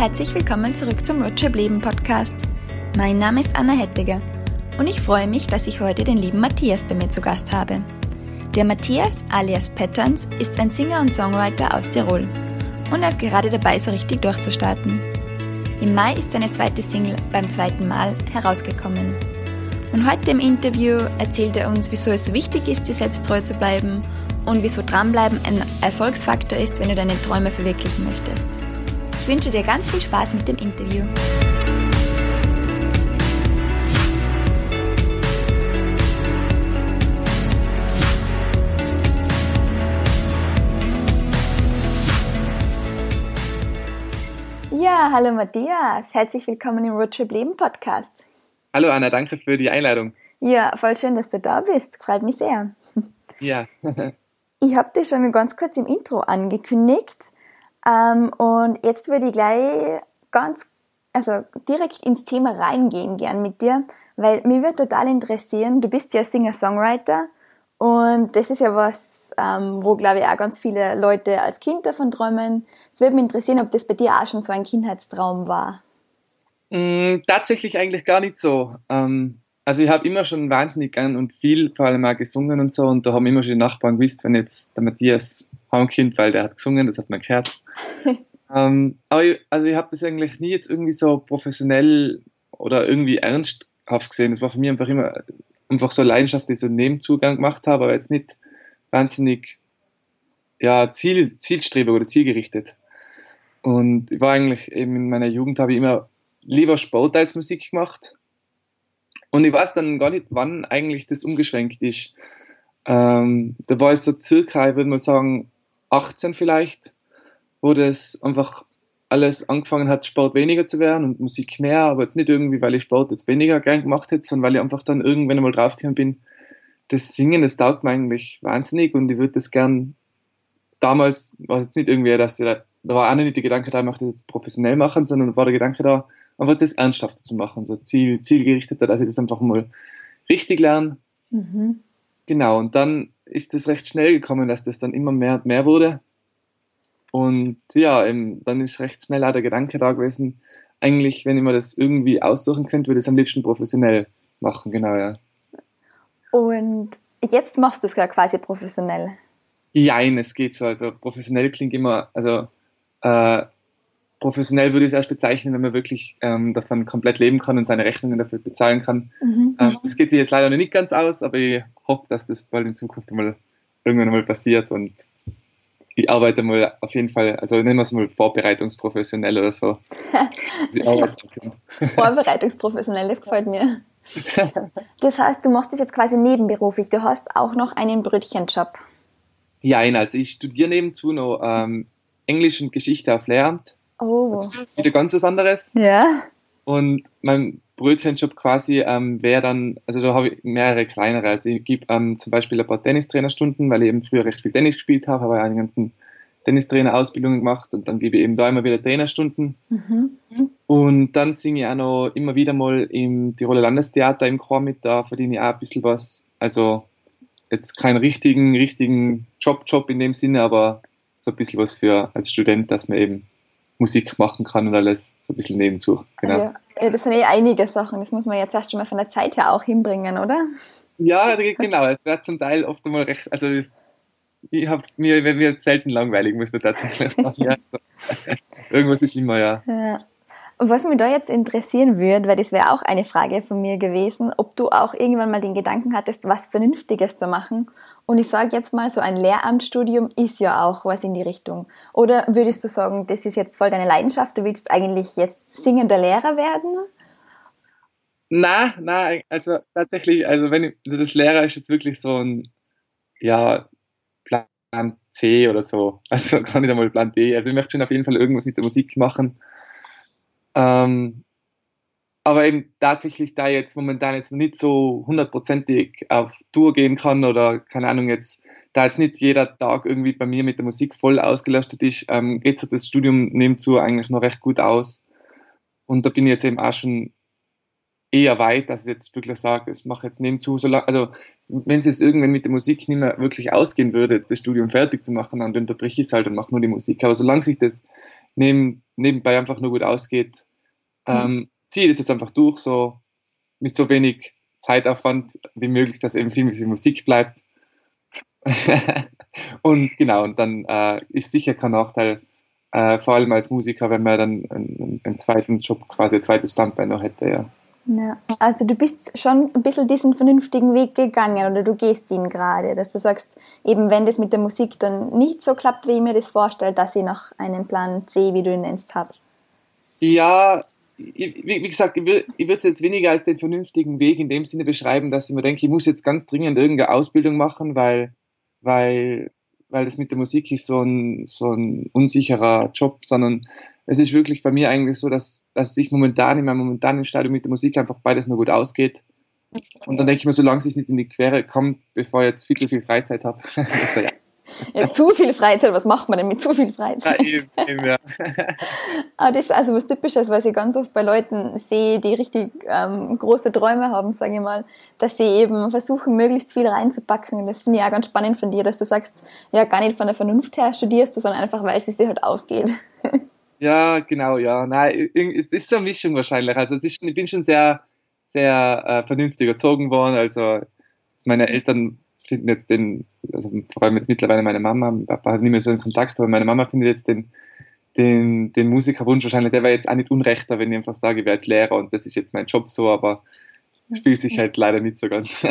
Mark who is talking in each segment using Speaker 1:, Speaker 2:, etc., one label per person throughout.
Speaker 1: Herzlich willkommen zurück zum Roadtrip Leben Podcast. Mein Name ist Anna Hettiger und ich freue mich, dass ich heute den lieben Matthias bei mir zu Gast habe. Der Matthias alias Patterns ist ein Singer und Songwriter aus Tirol und er ist gerade dabei, so richtig durchzustarten. Im Mai ist seine zweite Single beim zweiten Mal herausgekommen. Und heute im Interview erzählt er uns, wieso es so wichtig ist, dir selbst treu zu bleiben und wieso dranbleiben ein Erfolgsfaktor ist, wenn du deine Träume verwirklichen möchtest. Ich wünsche dir ganz viel Spaß mit dem Interview. Ja, hallo Matthias, herzlich willkommen im Roadtrip Leben Podcast.
Speaker 2: Hallo Anna, danke für die Einladung.
Speaker 1: Ja, voll schön, dass du da bist, freut mich sehr.
Speaker 2: Ja.
Speaker 1: ich habe dich schon ganz kurz im Intro angekündigt ähm, und jetzt würde ich gleich ganz, also direkt ins Thema reingehen gern mit dir, weil mich würde total interessieren, du bist ja Singer-Songwriter und das ist ja was, ähm, wo glaube ich auch ganz viele Leute als Kind davon träumen. Es würde mich interessieren, ob das bei dir auch schon so ein Kindheitstraum war.
Speaker 2: Mm, tatsächlich eigentlich gar nicht so. Ähm, also ich habe immer schon wahnsinnig gern und viel vor allem auch gesungen und so und da haben immer schon die Nachbarn gewusst, wenn jetzt der Matthias Haunkind, weil der hat gesungen, das hat man gehört. ähm, aber ich, also ich habe das eigentlich nie jetzt irgendwie so professionell oder irgendwie ernsthaft gesehen. Das war für mich einfach immer einfach so Leidenschaft, die ich so Nebenzugang gemacht habe, aber jetzt nicht wahnsinnig ja, Ziel, zielstrebig oder zielgerichtet. Und ich war eigentlich eben in meiner Jugend habe ich immer lieber Sport als Musik gemacht. Und ich weiß dann gar nicht, wann eigentlich das umgeschwenkt ist. Ähm, da war ich so circa, ich würde mal sagen, 18 vielleicht, wo das einfach alles angefangen hat, Sport weniger zu werden und Musik mehr, aber jetzt nicht irgendwie, weil ich Sport jetzt weniger gern gemacht hätte, sondern weil ich einfach dann irgendwann einmal draufgekommen bin, das Singen, das taugt mir eigentlich wahnsinnig und ich würde das gern, damals war es jetzt nicht irgendwie, dass ich da, da war auch nicht der Gedanke da, ich möchte das professionell machen, sondern war der Gedanke da, einfach das ernsthafter zu machen, so ziel, zielgerichteter, dass ich das einfach mal richtig lerne. Mhm. Genau, und dann ist es recht schnell gekommen, dass das dann immer mehr und mehr wurde und ja, eben, dann ist recht schnell auch der Gedanke da gewesen, eigentlich, wenn ich mir das irgendwie aussuchen könnte, würde ich es am liebsten professionell machen, genau, ja.
Speaker 1: Und jetzt machst du es quasi professionell?
Speaker 2: Jein, es geht so. Also professionell klingt immer, also äh, professionell würde ich es erst bezeichnen, wenn man wirklich ähm, davon komplett leben kann und seine Rechnungen dafür bezahlen kann. Mhm. Ähm, das geht sich jetzt leider noch nicht ganz aus, aber ich hoffe, dass das bald in Zukunft mal irgendwann mal passiert und ich arbeite mal auf jeden Fall, also nennen wir es mal vorbereitungsprofessionell oder so.
Speaker 1: Vorbereitungsprofessionell, das gefällt mir. Das heißt, du machst das jetzt quasi nebenberuflich. Du hast auch noch einen Brötchenjob.
Speaker 2: Ja, also ich studiere nebenzu noch ähm, Englisch und Geschichte auf Lehramt. Oh. Das ist wieder ganz was anderes.
Speaker 1: Ja.
Speaker 2: Und mein Brötchenjob quasi ähm, wäre dann, also da habe ich mehrere kleinere. Also ich gebe ähm, zum Beispiel ein paar Tennistrainerstunden, weil ich eben früher recht viel Tennis gespielt habe, habe ich eine ganzen Tennistrainer-Ausbildungen gemacht und dann gebe ich eben da immer wieder Trainerstunden. Mhm. Und dann singe ich auch noch immer wieder mal im Tiroler Landestheater im Chor mit, da verdiene ich auch ein bisschen was. Also jetzt keinen richtigen, richtigen Job, Job in dem Sinne, aber so ein bisschen was für als Student, dass man eben Musik machen kann und alles so ein bisschen nebenzu.
Speaker 1: Genau. Ja, ja, das sind eh einige Sachen. Das muss man jetzt erst schon mal von der Zeit her auch hinbringen, oder?
Speaker 2: Ja, genau. Es wird zum Teil oft einmal recht, also ich habe mir, wenn mir selten langweilig, muss man tatsächlich sagen. ja. Irgendwas ist immer, ja. ja.
Speaker 1: Und was mich da jetzt interessieren würde, weil das wäre auch eine Frage von mir gewesen, ob du auch irgendwann mal den Gedanken hattest, was Vernünftiges zu machen. Und ich sage jetzt mal, so ein Lehramtsstudium ist ja auch was in die Richtung. Oder würdest du sagen, das ist jetzt voll deine Leidenschaft, du willst eigentlich jetzt singender Lehrer werden?
Speaker 2: Na, na, also tatsächlich, also wenn ich, das Lehrer ist jetzt wirklich so ein, ja, Plan C oder so. Also gar nicht einmal Plan B. Also ich möchte schon auf jeden Fall irgendwas mit der Musik machen ähm, aber eben tatsächlich da jetzt momentan jetzt nicht so hundertprozentig auf Tour gehen kann oder keine Ahnung jetzt, da jetzt nicht jeder Tag irgendwie bei mir mit der Musik voll ausgelastet ist, ähm, geht so das Studium nebenzu eigentlich noch recht gut aus. Und da bin ich jetzt eben auch schon eher weit, dass ich jetzt wirklich sage, ich mache jetzt nebenzu, so lang, also wenn es jetzt irgendwann mit der Musik nicht mehr wirklich ausgehen würde, das Studium fertig zu machen, dann unterbreche ich es halt und mache nur die Musik. Aber solange sich das neben, nebenbei einfach nur gut ausgeht, mhm. ähm, ziehe das jetzt einfach durch, so mit so wenig Zeitaufwand wie möglich, dass eben viel mit Musik bleibt. und genau, und dann äh, ist sicher kein Nachteil, äh, vor allem als Musiker, wenn man dann einen, einen zweiten Job, quasi ein zweites Standbein noch hätte, ja.
Speaker 1: Ja, also du bist schon ein bisschen diesen vernünftigen Weg gegangen oder du gehst ihn gerade, dass du sagst, eben wenn das mit der Musik dann nicht so klappt, wie ich mir das vorstelle, dass ich noch einen Plan C, wie du ihn nennst, habe.
Speaker 2: Ja, wie, gesagt, ich, ich würde es jetzt weniger als den vernünftigen Weg in dem Sinne beschreiben, dass ich mir denke, ich muss jetzt ganz dringend irgendeine Ausbildung machen, weil, weil, weil das mit der Musik ist so ein, so ein unsicherer Job, sondern es ist wirklich bei mir eigentlich so, dass, dass sich momentan in meinem momentanen Stadium mit der Musik einfach beides nur gut ausgeht. Und dann denke ich mir, solange es nicht in die Quere kommt, bevor ich jetzt viel zu viel Freizeit habe, das
Speaker 1: wäre ja ja, zu viel Freizeit, was macht man denn mit zu viel Freizeit? Ja, eben, eben, ja. Aber das ist also was Typisches, was ich ganz oft bei Leuten sehe, die richtig ähm, große Träume haben, sage ich mal, dass sie eben versuchen, möglichst viel reinzupacken. Und das finde ich auch ganz spannend von dir, dass du sagst, ja, gar nicht von der Vernunft her studierst du, sondern einfach, weil es sich halt ausgeht.
Speaker 2: Ja, genau, ja. Nein, es ist so eine Mischung wahrscheinlich. Also ich bin schon sehr, sehr äh, vernünftig erzogen worden. Also meine Eltern finden jetzt den, also vor allem jetzt mittlerweile meine Mama, Papa hat nicht mehr so einen Kontakt, aber meine Mama findet jetzt den, den, den Musikerwunsch wahrscheinlich, der wäre jetzt auch nicht unrechter, wenn ich einfach sage, ich wäre jetzt Lehrer und das ist jetzt mein Job so, aber spielt sich halt leider nicht so ganz.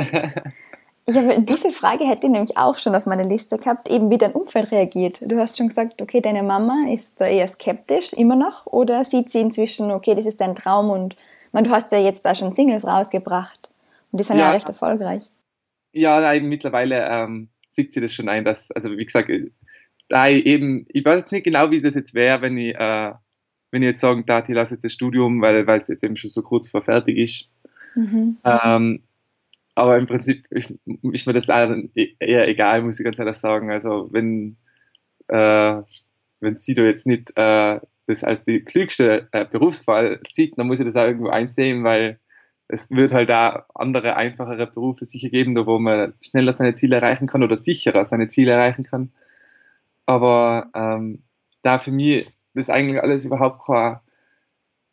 Speaker 1: Ich habe diese Frage hätte ich nämlich auch schon auf meiner Liste gehabt, eben wie dein Umfeld reagiert. Du hast schon gesagt, okay, deine Mama ist da eher skeptisch immer noch oder sieht sie inzwischen, okay, das ist dein Traum und man, du hast ja jetzt da schon Singles rausgebracht und die sind ja, ja recht erfolgreich.
Speaker 2: Ja, nein, mittlerweile ähm, sieht sie das schon ein, dass, also wie gesagt, da ich eben, ich weiß jetzt nicht genau, wie das jetzt wäre, wenn ich, äh, wenn ich jetzt sagen darf, ich lasse jetzt das Studium, weil es jetzt eben schon so kurz vor fertig ist. Mhm. Ähm, aber im Prinzip ist, ist mir das eher egal, muss ich ganz ehrlich sagen. Also wenn, äh, wenn sie da jetzt nicht äh, das als die klügste äh, Berufswahl sieht, dann muss ich das auch irgendwo einsehen, weil es wird halt da andere, einfachere Berufe sicher geben, wo man schneller seine Ziele erreichen kann oder sicherer seine Ziele erreichen kann. Aber ähm, da für mich das eigentlich alles überhaupt keine,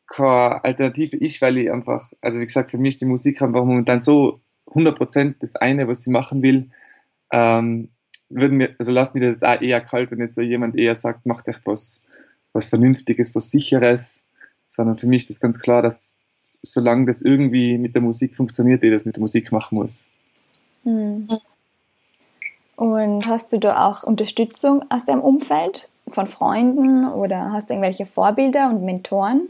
Speaker 2: keine Alternative ist, weil ich einfach, also wie gesagt, für mich ist die Musik einfach momentan so 100% das eine, was sie machen will. Ähm, würden mir, also lassen mir das auch eher kalt, wenn jetzt so jemand eher sagt, macht echt was, was Vernünftiges, was Sicheres, sondern für mich ist das ganz klar, dass solange das irgendwie mit der Musik funktioniert, ich das mit der Musik machen muss. Hm.
Speaker 1: Und hast du da auch Unterstützung aus deinem Umfeld von Freunden oder hast du irgendwelche Vorbilder und Mentoren?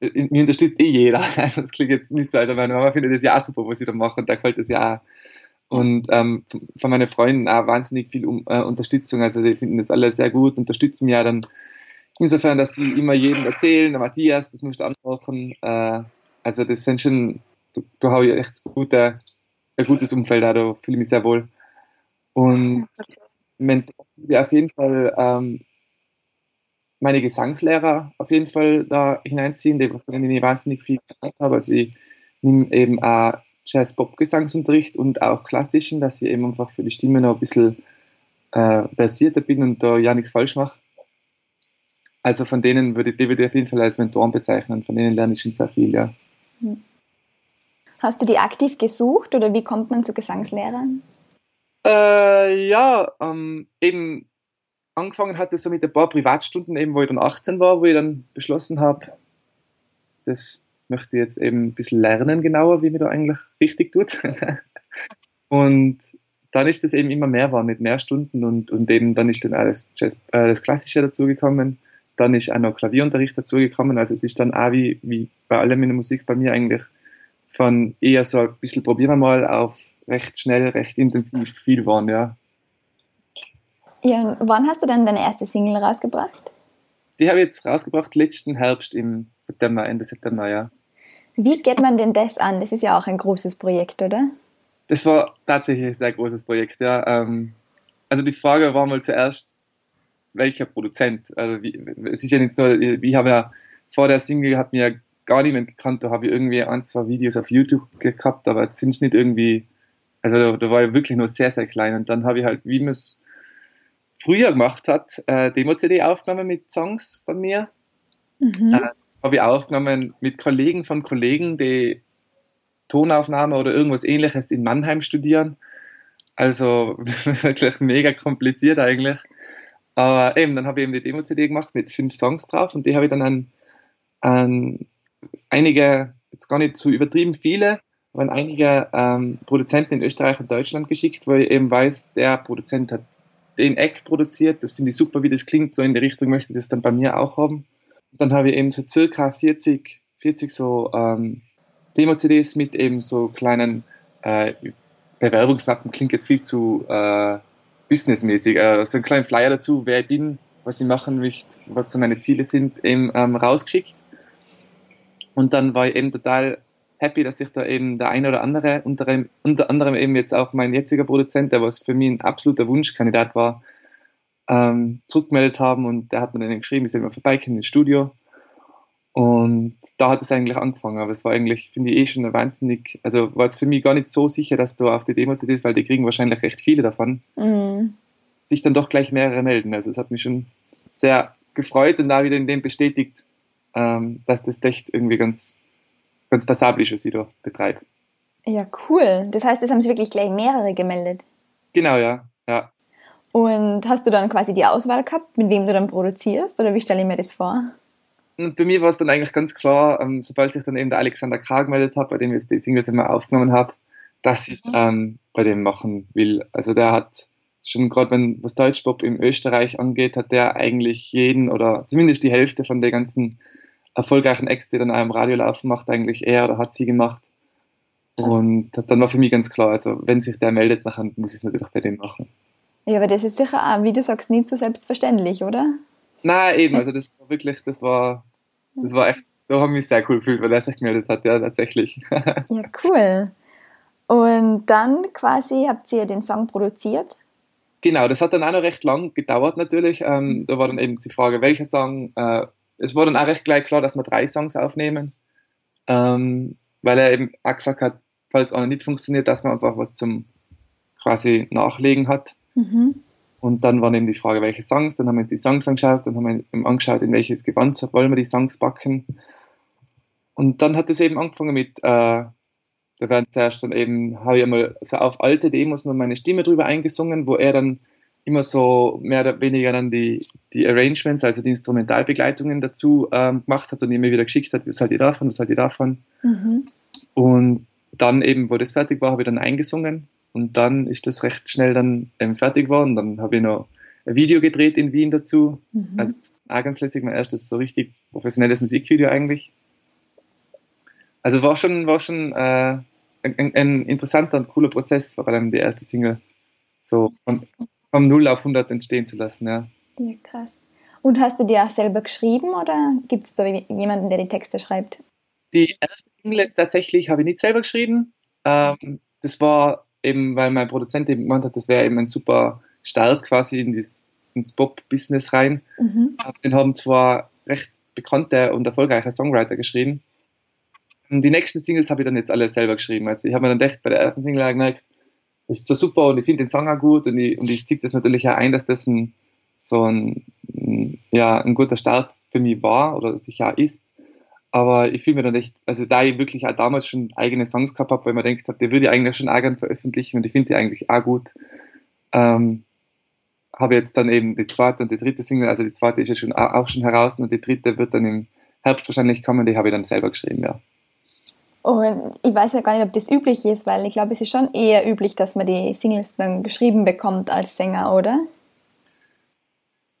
Speaker 2: Äh, mir unterstützt eh jeder. Das klingt jetzt nicht so, aber meine Mama findet das ja auch super, was ich da mache und da gefällt das ja auch. Und ähm, von meinen Freunden auch wahnsinnig viel äh, Unterstützung. Also die finden das alle sehr gut, unterstützen mich ja dann insofern, dass sie immer jedem erzählen, der Matthias, das musst du anmachen. Äh, also das sind schon, da habe ich echt gute, ein gutes Umfeld, da fühle ich mich sehr wohl. Und ja, auf jeden Fall ähm, meine Gesangslehrer auf jeden Fall da hineinziehen, die, von denen ich wahnsinnig viel gelernt habe. Also ich nehme eben auch Jazz-Pop-Gesangsunterricht und auch klassischen, dass ich eben einfach für die Stimme noch ein bisschen äh, versierter bin und da ja nichts falsch mache. Also von denen würde ich, die würde ich auf jeden Fall als Mentoren bezeichnen, von denen lerne ich schon sehr viel, ja.
Speaker 1: Hast du die aktiv gesucht oder wie kommt man zu Gesangslehrern?
Speaker 2: Äh, ja, ähm, eben angefangen hat es so mit ein paar Privatstunden, eben wo ich dann 18 war, wo ich dann beschlossen habe, das möchte ich jetzt eben ein bisschen lernen genauer, wie mir da eigentlich richtig tut. und dann ist das eben immer mehr war mit mehr Stunden und, und eben dann ist dann alles Jazz, äh, das Klassische dazugekommen. Dann ist auch noch Klavierunterricht dazugekommen. Also es ist dann auch wie, wie bei allem in der Musik bei mir eigentlich von eher so ein bisschen probieren wir mal auf recht schnell, recht intensiv viel waren, ja.
Speaker 1: Ja, und wann hast du dann deine erste Single rausgebracht?
Speaker 2: Die habe ich jetzt rausgebracht letzten Herbst im September, Ende September, ja.
Speaker 1: Wie geht man denn das an? Das ist ja auch ein großes Projekt, oder?
Speaker 2: Das war tatsächlich ein sehr großes Projekt, ja. Ähm, also die Frage war mal zuerst, welcher Produzent? Also wie, es ist ja nicht so, ich habe ja vor der Single hat mir gar niemand gekannt, da habe ich irgendwie ein, zwei Videos auf YouTube gehabt, aber es sind nicht irgendwie, also da, da war ich wirklich nur sehr, sehr klein und dann habe ich halt, wie man es früher gemacht hat, äh, Demo-CD aufgenommen mit Songs von mir. Mhm. Äh, Habe ich aufgenommen mit Kollegen von Kollegen, die Tonaufnahme oder irgendwas ähnliches in Mannheim studieren. Also wirklich mega kompliziert eigentlich. Aber eben, dann habe ich eben die Demo-CD gemacht mit fünf Songs drauf und die habe ich dann an, an einige, jetzt gar nicht so übertrieben viele, aber an einige ähm, Produzenten in Österreich und Deutschland geschickt, weil ich eben weiß, der Produzent hat den Act produziert, das finde ich super, wie das klingt, so in die Richtung möchte ich das dann bei mir auch haben. Und dann habe ich eben so circa 40, 40 so ähm, Demo-CDs mit eben so kleinen äh, Bewerbungsmappen, klingt jetzt viel zu äh, businessmäßig, äh, so einen kleinen Flyer dazu, wer ich bin, was ich machen möchte, was so meine Ziele sind, eben ähm, rausgeschickt. Und dann war ich eben total happy, dass sich da eben der eine oder andere, unter, unter anderem eben jetzt auch mein jetziger Produzent, der was für mich ein absoluter Wunschkandidat war, ähm, zurückgemeldet haben und der hat mir dann geschrieben, ich soll mal vorbeikommen ins Studio. Und da hat es eigentlich angefangen, aber es war eigentlich, finde ich, eh schon wahnsinnig, also war es für mich gar nicht so sicher, dass du auf die Demos ist, weil die kriegen wahrscheinlich recht viele davon, mhm. sich dann doch gleich mehrere melden. Also es hat mich schon sehr gefreut und da wieder in dem bestätigt, ähm, dass das echt irgendwie ganz, ganz passabel ist, was ich da betreibe.
Speaker 1: Ja, cool. Das heißt, es haben sich wirklich gleich mehrere gemeldet.
Speaker 2: Genau, ja. ja.
Speaker 1: Und hast du dann quasi die Auswahl gehabt, mit wem du dann produzierst oder wie stelle ich mir das vor?
Speaker 2: Und bei mir war es dann eigentlich ganz klar, ähm, sobald sich dann eben der Alexander K. gemeldet hat, bei dem ich jetzt die Singles immer aufgenommen habe, dass ich es mhm. ähm, bei dem machen will. Also der hat schon gerade, wenn was Deutschpop in Österreich angeht, hat der eigentlich jeden oder zumindest die Hälfte von der ganzen erfolgreichen Acts, die dann auch im Radio laufen, macht eigentlich er oder hat sie gemacht. Und dann war für mich ganz klar, also wenn sich der meldet, dann muss ich es natürlich bei dem machen.
Speaker 1: Ja, aber das ist sicher auch, wie du sagst, nicht so selbstverständlich, oder?
Speaker 2: Nein, eben, also das war wirklich, das war, das war echt, da haben mich sehr cool gefühlt, weil er sich gemeldet hat, ja, tatsächlich.
Speaker 1: ja, cool. Und dann quasi habt ihr den Song produziert?
Speaker 2: Genau, das hat dann auch noch recht lang gedauert natürlich. Ähm, da war dann eben die Frage, welcher Song. Äh, es war dann auch recht gleich klar, dass wir drei Songs aufnehmen, ähm, weil er eben auch gesagt hat, falls einer nicht funktioniert, dass man einfach was zum quasi Nachlegen hat. Mhm. Und dann war eben die Frage, welche Songs. Dann haben wir uns die Songs angeschaut, dann haben wir angeschaut, in welches Gewand wollen wir die Songs backen. Und dann hat es eben angefangen mit, äh, da werden zuerst dann eben, habe ich einmal so auf alte Demos nur meine Stimme drüber eingesungen, wo er dann immer so mehr oder weniger dann die, die Arrangements, also die Instrumentalbegleitungen dazu ähm, gemacht hat und mir wieder geschickt hat, was halt ihr davon, was halt ihr davon. Mhm. Und dann eben, wo das fertig war, habe ich dann eingesungen und dann ist das recht schnell dann ähm, fertig geworden. Dann habe ich noch ein Video gedreht in Wien dazu. Mhm. Also auch ganz lässig, mein erstes so richtig professionelles Musikvideo eigentlich. Also war schon, war schon äh, ein, ein, interessanter und cooler Prozess, vor allem die erste Single so von, von 0 auf 100 entstehen zu lassen. Ja.
Speaker 1: ja, krass. Und hast du die auch selber geschrieben oder gibt es da jemanden, der die Texte schreibt?
Speaker 2: Die erste Single tatsächlich habe ich nicht selber geschrieben. Ähm, das war eben, weil mein Produzent eben gemeint hat, das wäre eben ein super Start quasi in das, ins Pop-Business rein. Mhm. Den haben zwar recht bekannte und erfolgreiche Songwriter geschrieben. Und die nächsten Singles habe ich dann jetzt alle selber geschrieben. Also ich habe mir dann echt bei der ersten Single gemerkt, das ist so super und ich finde den Song auch gut und ich, und ich ziehe das natürlich auch ein, dass das ein, so ein, ja, ein guter Start für mich war oder sicher ist. Aber ich fühle mir dann echt, also da ich wirklich auch damals schon eigene Songs gehabt habe, weil man denkt, der würde ich eigentlich schon auch veröffentlichen und ich finde die eigentlich auch gut, ähm, habe jetzt dann eben die zweite und die dritte Single, also die zweite ist ja schon auch schon heraus und die dritte wird dann im Herbst wahrscheinlich kommen, die habe ich dann selber geschrieben, ja.
Speaker 1: Und ich weiß ja gar nicht, ob das üblich ist, weil ich glaube, es ist schon eher üblich, dass man die Singles dann geschrieben bekommt als Sänger, oder?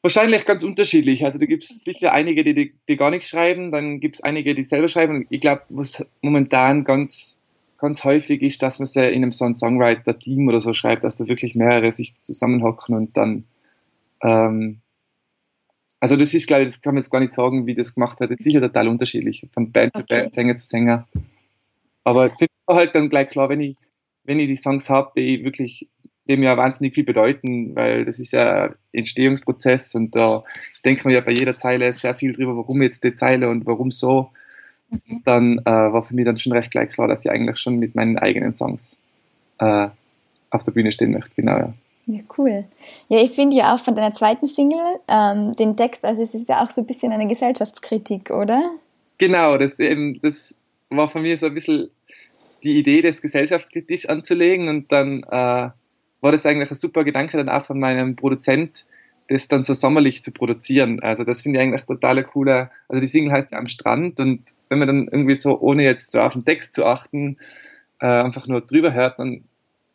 Speaker 2: Wahrscheinlich ganz unterschiedlich. Also da gibt es sicher einige, die, die, gar nicht schreiben, dann gibt es einige, die selber schreiben. Ich glaube, was momentan ganz, ganz häufig ist, dass man es ja in einem so ein Songwriter-Team oder so schreibt, dass da wirklich mehrere sich zusammenhocken und dann ähm, also das ist, glaube ich, das kann man jetzt gar nicht sagen, wie das gemacht hat. Das ist sicher total unterschiedlich, von Band okay. zu Band, Sänger zu Sänger. Aber ich finde halt dann gleich klar, wenn ich, wenn ich die Songs habe, die wirklich dem ja wahnsinnig viel bedeuten, weil das ist ja Entstehungsprozess und da denkt man ja bei jeder Zeile sehr viel drüber, warum jetzt die Zeile und warum so. Mhm. Dann äh, war für mich dann schon recht gleich klar, dass ich eigentlich schon mit meinen eigenen Songs äh, auf der Bühne stehen möchte, genau. Ja.
Speaker 1: Ja, cool. Ja, ich finde ja auch von deiner zweiten Single ähm, den Text, also es ist ja auch so ein bisschen eine Gesellschaftskritik, oder?
Speaker 2: Genau, das, eben, das war von mir so ein bisschen die Idee, das gesellschaftskritisch anzulegen und dann äh, war das eigentlich ein super Gedanke dann auch von meinem Produzent, das dann so sommerlich zu produzieren. Also das finde ich eigentlich total cooler. Also die Single heißt ja am Strand und wenn man dann irgendwie so, ohne jetzt so auf den Text zu achten, äh, einfach nur drüber hört, dann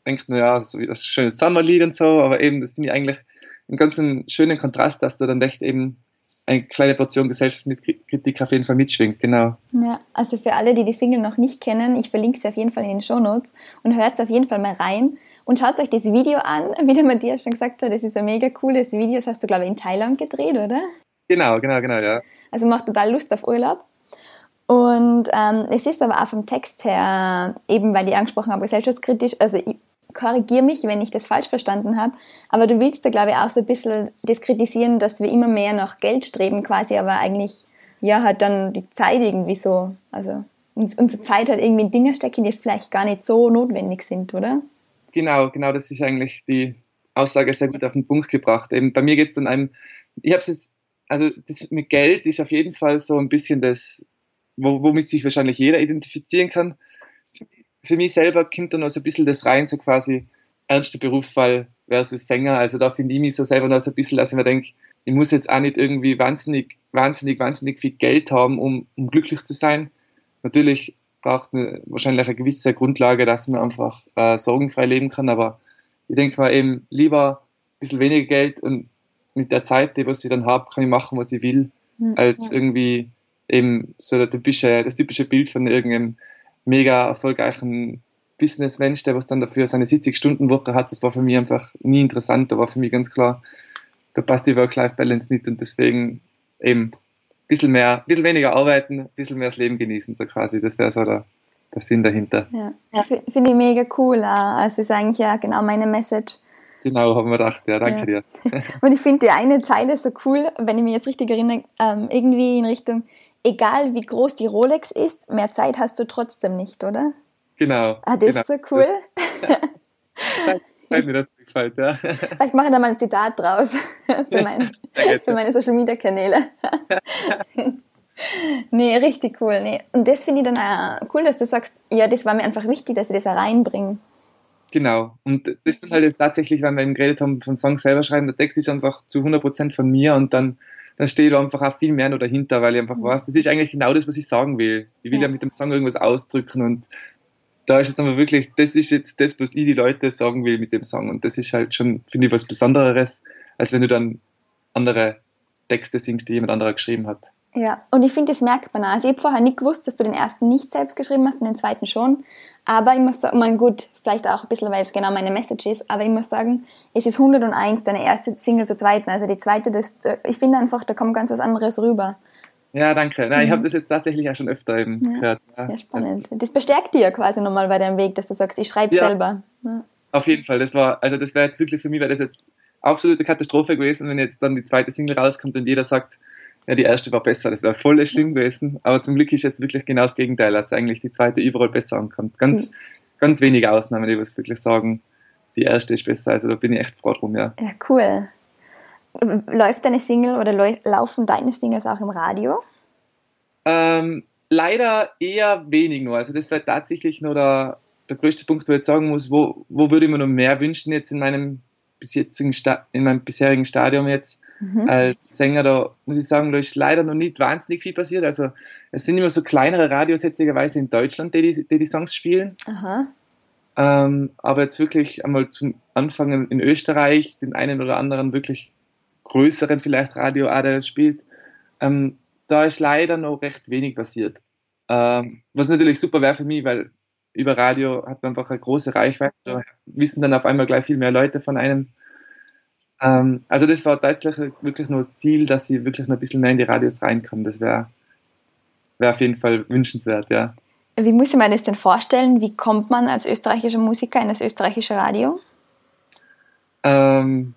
Speaker 2: denkt, naja, so wie das schöne Sommerlied und so, aber eben, das finde ich eigentlich einen ganz schönen Kontrast, dass da dann echt eben eine kleine Portion Gesellschaftskritik auf jeden Fall mitschwingt, genau.
Speaker 1: Ja, also für alle, die die Single noch nicht kennen, ich verlinke sie auf jeden Fall in den Show Notes und hört auf jeden Fall mal rein und schaut euch das Video an, wie der Matthias schon gesagt hat, das ist ein mega cooles Video, das hast du glaube ich in Thailand gedreht, oder?
Speaker 2: Genau, genau, genau, ja.
Speaker 1: Also macht total Lust auf Urlaub. Und ähm, es ist aber auch vom Text her, eben weil ich angesprochen habe, gesellschaftskritisch, also ich, korrigiere mich, wenn ich das falsch verstanden habe, aber du willst da, glaube ich, auch so ein bisschen das kritisieren, dass wir immer mehr nach Geld streben quasi, aber eigentlich, ja, halt dann die Zeit irgendwie so, also unsere Zeit halt irgendwie in Dinge stecken, die vielleicht gar nicht so notwendig sind, oder?
Speaker 2: Genau, genau, das ist eigentlich die Aussage sehr gut auf den Punkt gebracht. Eben bei mir geht es dann einem, ich habe es jetzt, also das mit Geld ist auf jeden Fall so ein bisschen das, womit sich wahrscheinlich jeder identifizieren kann für mich selber kommt dann noch so ein bisschen das rein, so quasi ernster Berufsfall versus Sänger. Also da finde ich mich so selber noch so ein bisschen, dass ich mir denke, ich muss jetzt auch nicht irgendwie wahnsinnig, wahnsinnig, wahnsinnig viel Geld haben, um, um glücklich zu sein. Natürlich braucht eine, wahrscheinlich eine gewisse Grundlage, dass man einfach äh, sorgenfrei leben kann, aber ich denke mal eben lieber ein bisschen weniger Geld und mit der Zeit, die was ich dann habe, kann ich machen, was ich will, mhm. als irgendwie eben so der typische, das typische Bild von irgendeinem mega erfolgreichen Businessmensch, der was dann dafür seine 70-Stunden-Woche hat, das war für mich einfach nie interessant. Da war für mich ganz klar, da passt die Work-Life-Balance nicht und deswegen eben bisschen mehr, ein bisschen weniger arbeiten, ein bisschen mehr das Leben genießen, so quasi. Das wäre so der, der Sinn dahinter.
Speaker 1: Ja, ja. finde ich mega cool. Also ist eigentlich ja genau meine Message.
Speaker 2: Genau, haben wir gedacht, ja, danke ja.
Speaker 1: dir. Und ich finde die eine Zeile so cool, wenn ich mich jetzt richtig erinnere, ähm, irgendwie in Richtung, egal wie groß die Rolex ist, mehr Zeit hast du trotzdem nicht, oder?
Speaker 2: Genau.
Speaker 1: Ah, das
Speaker 2: genau.
Speaker 1: ist so cool.
Speaker 2: Weil mir das gefällt, ja.
Speaker 1: Vielleicht mache ich da mal ein Zitat draus für, mein, für meine Social Media Kanäle. nee, richtig cool. Nee. Und das finde ich dann auch cool, dass du sagst, ja, das war mir einfach wichtig, dass ich das auch reinbringe.
Speaker 2: Genau. Und das ist halt jetzt tatsächlich, wenn wir eben geredet haben, von Songs selber schreiben, der Text ist einfach zu 100% von mir und dann dann steht einfach auch viel mehr noch dahinter, weil ich einfach mhm. weiß, das ist eigentlich genau das, was ich sagen will. Ich will ja, ja mit dem Song irgendwas ausdrücken und da ist jetzt aber wirklich, das ist jetzt das, was ich die Leute sagen will mit dem Song. Und das ist halt schon, finde ich, was Besonderes, als wenn du dann andere Texte singst, die jemand anderer geschrieben hat.
Speaker 1: Ja, und ich finde, das merkt man auch. Also ich habe vorher nicht gewusst, dass du den ersten nicht selbst geschrieben hast und den zweiten schon. Aber ich muss sagen, mein gut, vielleicht auch ein bisschen, weil es genau meine Message ist, aber ich muss sagen, es ist 101 deine erste Single zur zweiten. Also die zweite, das, ich finde einfach, da kommt ganz was anderes rüber.
Speaker 2: Ja, danke. Nein, mhm. Ich habe das jetzt tatsächlich auch schon öfter eben
Speaker 1: ja.
Speaker 2: gehört.
Speaker 1: Ja. ja, spannend. Das bestärkt dir ja quasi nochmal bei deinem Weg, dass du sagst, ich schreibe ja. selber. Ja.
Speaker 2: Auf jeden Fall. Das war, also das wäre jetzt wirklich für mich, wäre das jetzt absolute Katastrophe gewesen, wenn jetzt dann die zweite Single rauskommt und jeder sagt, ja, die erste war besser. Das wäre voll schlimm gewesen. Aber zum Glück ist jetzt wirklich genau das Gegenteil, dass eigentlich die zweite überall besser ankommt. Ganz, mhm. ganz wenige Ausnahmen, die was wirklich sagen, die erste ist besser. Also da bin ich echt froh drum, ja.
Speaker 1: Ja, cool. Läuft deine Single oder laufen deine Singles auch im Radio?
Speaker 2: Ähm, leider eher wenig nur. Also das wäre tatsächlich nur der, der größte Punkt, wo ich jetzt sagen muss, wo, wo würde ich mir noch mehr wünschen jetzt in meinem bis jetzigen in meinem bisherigen Stadium jetzt mhm. als Sänger, da muss ich sagen, da ist leider noch nicht wahnsinnig viel passiert. Also es sind immer so kleinere Radios jetzigerweise in Deutschland, die die, die, die Songs spielen. Ähm, aber jetzt wirklich einmal zum Anfang in Österreich, den einen oder anderen wirklich größeren vielleicht Radio, das spielt, ähm, da ist leider noch recht wenig passiert. Ähm, was natürlich super wäre für mich, weil über Radio hat man einfach eine große Reichweite, da wissen dann auf einmal gleich viel mehr Leute von einem. Ähm, also das war tatsächlich wirklich nur das Ziel, dass sie wirklich noch ein bisschen mehr in die Radios reinkommen. Das wäre wär auf jeden Fall wünschenswert, ja.
Speaker 1: Wie muss ich mir das denn vorstellen? Wie kommt man als österreichischer Musiker in das österreichische Radio?
Speaker 2: Ähm,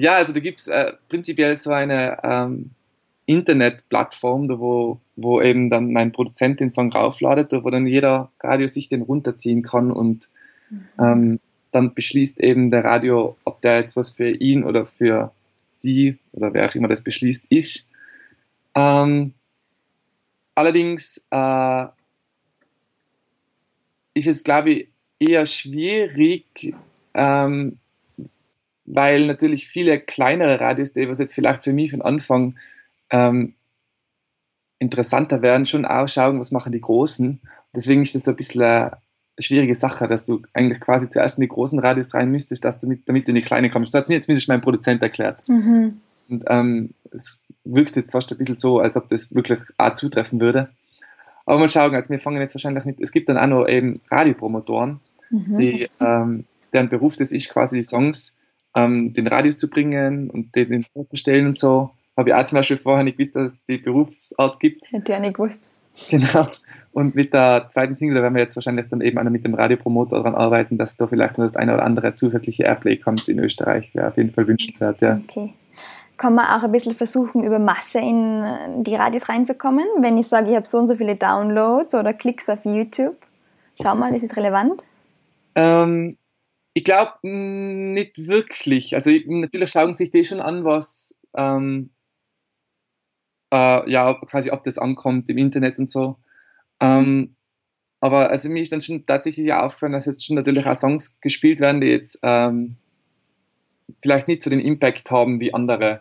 Speaker 2: ja, also da gibt es äh, prinzipiell so eine ähm, Internetplattform, wo, wo eben dann mein Produzent den Song raufladet, wo dann jeder Radio sich den runterziehen kann und mhm. ähm, dann beschließt eben der Radio, ob der jetzt was für ihn oder für sie oder wer auch immer das beschließt, ist. Ähm, allerdings äh, ist es, glaube ich, eher schwierig, ähm, weil natürlich viele kleinere Radios, die was jetzt vielleicht für mich von Anfang ähm, interessanter werden, schon auch schauen, was machen die Großen. Deswegen ist das so ein bisschen eine schwierige Sache, dass du eigentlich quasi zuerst in die großen Radios rein müsstest, dass du mit, damit du in die kleine kommst. Das hat mir jetzt zumindest mein Produzent erklärt. Mhm. Und ähm, es wirkt jetzt fast ein bisschen so, als ob das wirklich auch zutreffen würde. Aber mal schauen, also wir fangen jetzt wahrscheinlich mit, es gibt dann auch noch eben Radiopromotoren, mhm. die, ähm, deren Beruf das ist, quasi die Songs ähm, den Radios zu bringen und den, den vorzustellen und so. Habe ich auch zum Beispiel vorher nicht gewusst, dass es die Berufsart gibt.
Speaker 1: Hätte ich auch nicht gewusst.
Speaker 2: Genau. Und mit der zweiten Single, da werden wir jetzt wahrscheinlich dann eben mit dem Radiopromoter daran arbeiten, dass da vielleicht noch das eine oder andere zusätzliche Airplay kommt in Österreich. Wäre auf jeden Fall wünschenswert, ja.
Speaker 1: Okay. Kann man auch ein bisschen versuchen, über Masse in die Radios reinzukommen? Wenn ich sage, ich habe so und so viele Downloads oder Klicks auf YouTube, schau mal, ist es relevant?
Speaker 2: Ähm, ich glaube nicht wirklich. Also natürlich schauen sich die schon an, was ähm, äh, ja quasi ob das ankommt im Internet und so. Ähm, aber also mir ist dann schon tatsächlich aufgefallen, dass jetzt schon natürlich auch Songs gespielt werden, die jetzt ähm, vielleicht nicht so den Impact haben wie andere.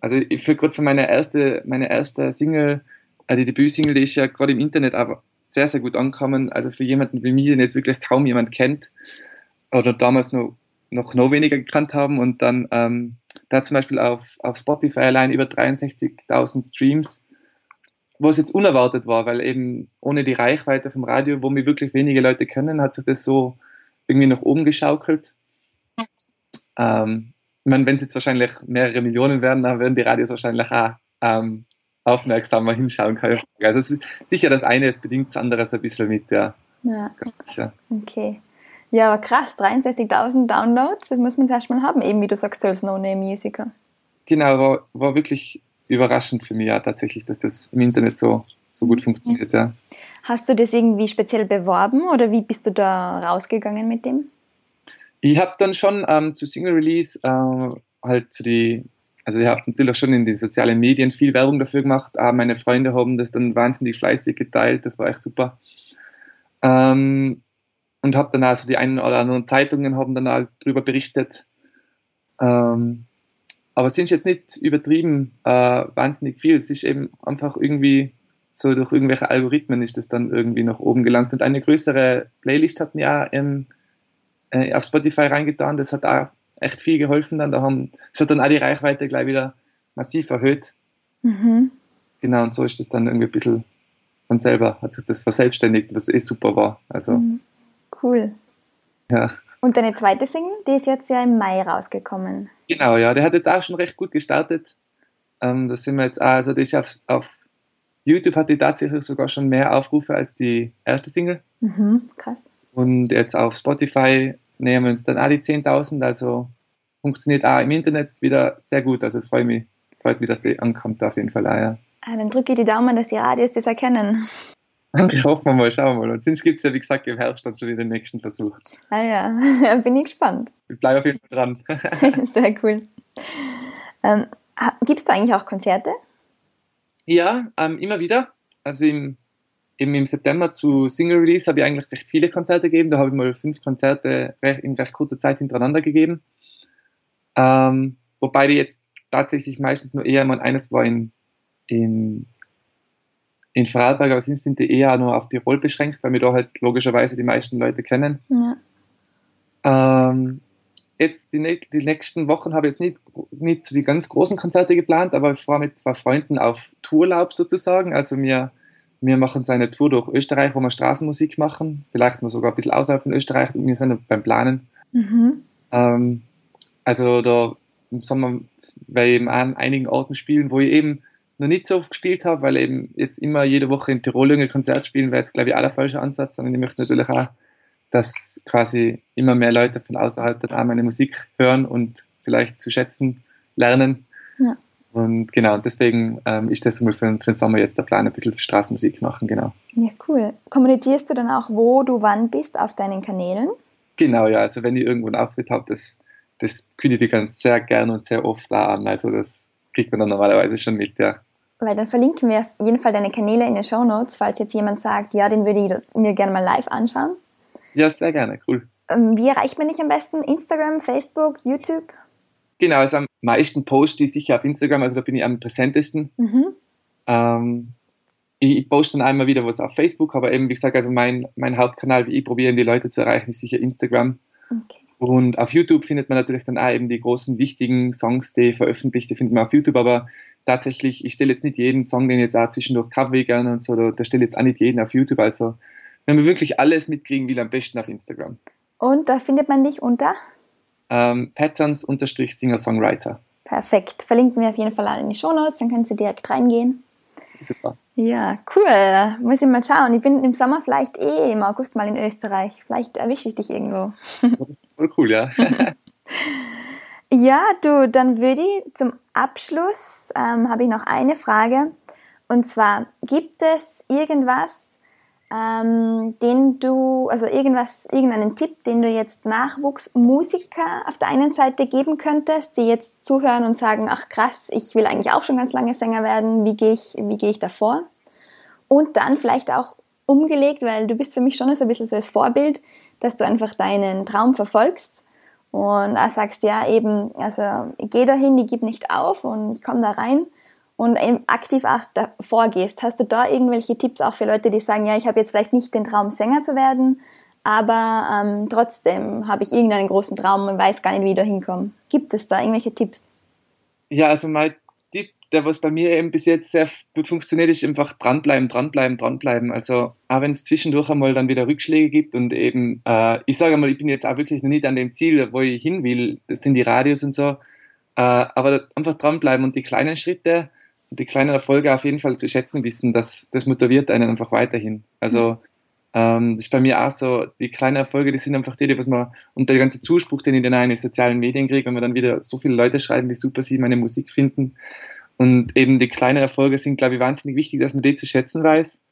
Speaker 2: Also ich für gerade für meine erste, meine erste Single, äh, die Debütsingle, die ist ja gerade im Internet aber sehr, sehr gut angekommen. Also für jemanden wie mich, den jetzt wirklich kaum jemand kennt, oder damals noch, noch, noch weniger gekannt haben und dann ähm, da zum Beispiel auf, auf Spotify allein über 63.000 Streams, was jetzt unerwartet war, weil eben ohne die Reichweite vom Radio, wo mir wirklich wenige Leute kennen, hat sich das so irgendwie nach oben geschaukelt. Ähm, ich meine, wenn es jetzt wahrscheinlich mehrere Millionen werden, dann werden die Radios wahrscheinlich auch ähm, aufmerksamer hinschauen, sagen. Also sicher das eine, es bedingt das andere so ein bisschen mit, ja.
Speaker 1: Ja, sicher. Okay. Ja, krass, 63.000 Downloads, das muss man erst mal haben, eben wie du sagst, als No-Name-Musiker.
Speaker 2: Genau, war, war wirklich überraschend für mich ja tatsächlich, dass das im Internet so, so gut funktioniert, ja.
Speaker 1: Hast du das irgendwie speziell beworben oder wie bist du da rausgegangen mit dem?
Speaker 2: Ich habe dann schon ähm, zu Single Release äh, halt zu die, also ich habe natürlich schon in den sozialen Medien viel Werbung dafür gemacht. Auch meine Freunde haben das dann wahnsinnig fleißig geteilt, das war echt super. Ähm, und habe dann also die einen oder anderen Zeitungen haben dann halt darüber berichtet. Ähm, aber es sind jetzt nicht übertrieben äh, wahnsinnig viel. Es ist eben einfach irgendwie so durch irgendwelche Algorithmen ist das dann irgendwie nach oben gelangt. Und eine größere Playlist hat mir auch ähm, äh, auf Spotify reingetan. Das hat auch echt viel geholfen. Dann da haben, es hat dann auch die Reichweite gleich wieder massiv erhöht. Mhm. Genau, und so ist das dann irgendwie ein bisschen von selber, hat sich das verselbstständigt, was eh super war. Also mhm.
Speaker 1: Cool.
Speaker 2: Ja.
Speaker 1: Und deine zweite Single, die ist jetzt ja im Mai rausgekommen.
Speaker 2: Genau, ja, der hat jetzt auch schon recht gut gestartet. Ähm, da sind wir jetzt auch, also die ist auf, auf YouTube hat die tatsächlich sogar schon mehr Aufrufe als die erste Single.
Speaker 1: Mhm, krass.
Speaker 2: Und jetzt auf Spotify nähern wir uns dann auch die 10.000, also funktioniert auch im Internet wieder sehr gut. Also freue mich, freut mich, dass die ankommt auf jeden Fall auch, ja.
Speaker 1: Ah, dann drücke ich die Daumen, dass die Radios das erkennen.
Speaker 2: Ich hoffe mal, schauen wir mal. Und sonst gibt es ja, wie gesagt, im Herbst dann schon wieder den nächsten Versuch.
Speaker 1: Ah ja, bin ich gespannt.
Speaker 2: Ich bleibe auf jeden Fall
Speaker 1: dran. Sehr cool. Ähm, Gibst du eigentlich auch Konzerte?
Speaker 2: Ja, ähm, immer wieder. Also im, eben im September zu Single Release habe ich eigentlich recht viele Konzerte gegeben. Da habe ich mal fünf Konzerte in recht kurzer Zeit hintereinander gegeben. Ähm, wobei die jetzt tatsächlich meistens nur eher mal eines war in, in in Vorarlberg, aber sind die eher nur auf Tirol beschränkt, weil wir da halt logischerweise die meisten Leute kennen. Ja. Ähm, jetzt die, die, nächsten Wochen habe ich jetzt nicht, nicht die ganz großen Konzerte geplant, aber ich fahre mit zwei Freunden auf Tourlaub sozusagen. Also wir, wir machen so eine Tour durch Österreich, wo wir Straßenmusik machen, vielleicht noch sogar ein bisschen außerhalb von Österreich. Wir sind beim Planen. Mhm. Ähm, also da im Sommer werde ich eben an einigen Orten spielen, wo ich eben noch nicht so oft gespielt habe, weil eben jetzt immer jede Woche in Tirol ein Konzert spielen wäre jetzt, glaube ich, auch der falsche Ansatz, sondern ich möchte natürlich auch, dass quasi immer mehr Leute von außerhalb dann auch meine Musik hören und vielleicht zu schätzen lernen. Ja. Und genau, deswegen ähm, ist das mal für, für, den Sommer jetzt der Plan, ein bisschen Straßenmusik machen, genau.
Speaker 1: Ja, cool. Kommunizierst du dann auch, wo du wann bist auf deinen Kanälen?
Speaker 2: Genau, ja. Also wenn ihr irgendwo einen Auftritt habt, das, das kündigt ihr ganz sehr gern und sehr oft da an. Also das kriegt man dann normalerweise schon mit, ja.
Speaker 1: Weil dann verlinken wir auf jeden Fall deine Kanäle in den Show Notes, falls jetzt jemand sagt, ja, den würde ich mir gerne mal live anschauen.
Speaker 2: Ja, sehr gerne, cool.
Speaker 1: Ähm, wie erreicht man dich am besten? Instagram, Facebook, YouTube?
Speaker 2: Genau, also am meisten poste ich sicher auf Instagram, also da bin ich am präsentesten. Mhm. Ähm, ich poste dann einmal wieder was auf Facebook, aber eben, wie gesagt, also mein, mein Hauptkanal, wie ich probiere, die Leute zu erreichen, ist sicher Instagram. Okay. Und auf YouTube findet man natürlich dann auch eben die großen, wichtigen Songs, die veröffentlicht, die findet man auf YouTube, aber tatsächlich, ich stelle jetzt nicht jeden Song, den jetzt auch zwischendurch Cover gerne und so, da, da stelle jetzt auch nicht jeden auf YouTube, also wenn man wirklich alles mitkriegen will, am besten auf Instagram.
Speaker 1: Und da findet man dich unter?
Speaker 2: Ähm, Patterns-Singer-Songwriter.
Speaker 1: Perfekt. Verlinken wir auf jeden Fall alle in die Show Notes, dann können Sie direkt reingehen. Super. Ja, cool. Muss ich mal schauen. Ich bin im Sommer vielleicht eh im August mal in Österreich. Vielleicht erwische ich dich irgendwo.
Speaker 2: Das ist voll cool, ja.
Speaker 1: ja, du, dann würde ich zum Abschluss, ähm, habe ich noch eine Frage. Und zwar, gibt es irgendwas, ähm, den du, also irgendwas, irgendeinen Tipp, den du jetzt Nachwuchsmusiker auf der einen Seite geben könntest, die jetzt zuhören und sagen, ach krass, ich will eigentlich auch schon ganz lange Sänger werden, wie gehe ich, wie gehe ich davor? Und dann vielleicht auch umgelegt, weil du bist für mich schon so ein bisschen so das Vorbild, dass du einfach deinen Traum verfolgst und auch sagst, ja eben, also gehe dahin, ich gebe nicht auf und ich komme da rein und aktiv auch vorgehst. Hast du da irgendwelche Tipps auch für Leute, die sagen, ja, ich habe jetzt vielleicht nicht den Traum, Sänger zu werden, aber ähm, trotzdem habe ich irgendeinen großen Traum und weiß gar nicht, wie ich da hinkomme. Gibt es da irgendwelche Tipps?
Speaker 2: Ja, also mein Tipp, der was bei mir eben bis jetzt sehr gut funktioniert, ist einfach dranbleiben, dranbleiben, dranbleiben. Also auch wenn es zwischendurch einmal dann wieder Rückschläge gibt und eben, äh, ich sage mal, ich bin jetzt auch wirklich noch nicht an dem Ziel, wo ich hin will, das sind die Radios und so, äh, aber einfach dranbleiben und die kleinen Schritte, die kleinen Erfolge auf jeden Fall zu schätzen wissen, das, das motiviert einen einfach weiterhin. Also ähm, das ist bei mir auch so, die kleinen Erfolge, die sind einfach die, die was man, und der ganze Zuspruch, den ich dann auch in den sozialen Medien kriege, wenn man dann wieder so viele Leute schreiben, wie super sie meine Musik finden. Und eben die kleinen Erfolge sind, glaube ich, wahnsinnig wichtig, dass man die zu schätzen weiß.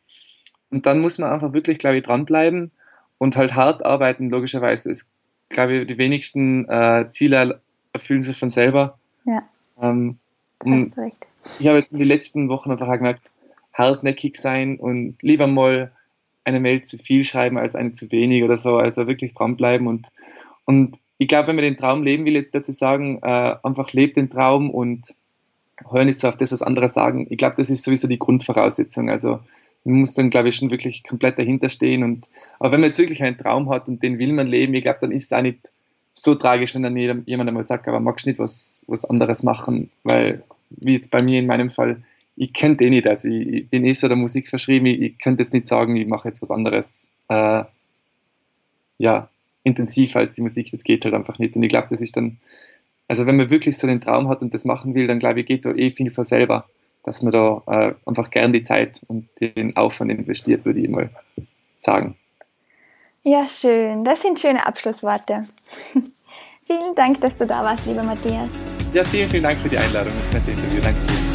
Speaker 2: Und dann muss man einfach wirklich, glaube ich, dranbleiben und halt hart arbeiten, logischerweise. Es, glaube ich, die wenigsten äh, Ziele erfüllen sich von selber.
Speaker 1: Ja. Ähm, hast recht
Speaker 2: ich habe jetzt in den letzten Wochen einfach gemerkt, hartnäckig sein und lieber mal eine Mail zu viel schreiben als eine zu wenig oder so. Also wirklich dranbleiben und, und ich glaube, wenn man den Traum leben will, jetzt dazu sagen, äh, einfach lebt den Traum und hör nicht so auf das, was andere sagen. Ich glaube, das ist sowieso die Grundvoraussetzung. Also man muss dann, glaube ich, schon wirklich komplett dahinter stehen. Und, aber wenn man jetzt wirklich einen Traum hat und den will man leben, ich glaube, dann ist es auch nicht so tragisch, wenn dann jemand einmal sagt, aber magst nicht was, was anderes machen, weil wie jetzt bei mir in meinem Fall, ich kenne den nicht. Also ich, ich, bin eh so der Musik verschrieben, ich, ich könnte jetzt nicht sagen, ich mache jetzt was anderes. Äh, ja, intensiv als die Musik, das geht halt einfach nicht. Und ich glaube, das ist dann, also wenn man wirklich so den Traum hat und das machen will, dann glaube ich, geht da eh viel von selber, dass man da äh, einfach gern die Zeit und den Aufwand investiert, würde ich mal sagen.
Speaker 1: Ja, schön. Das sind schöne Abschlussworte. Vielen Dank, dass du da warst, lieber Matthias.
Speaker 2: Ja, vielen, vielen Dank für die Einladung. Das Interview. Danke.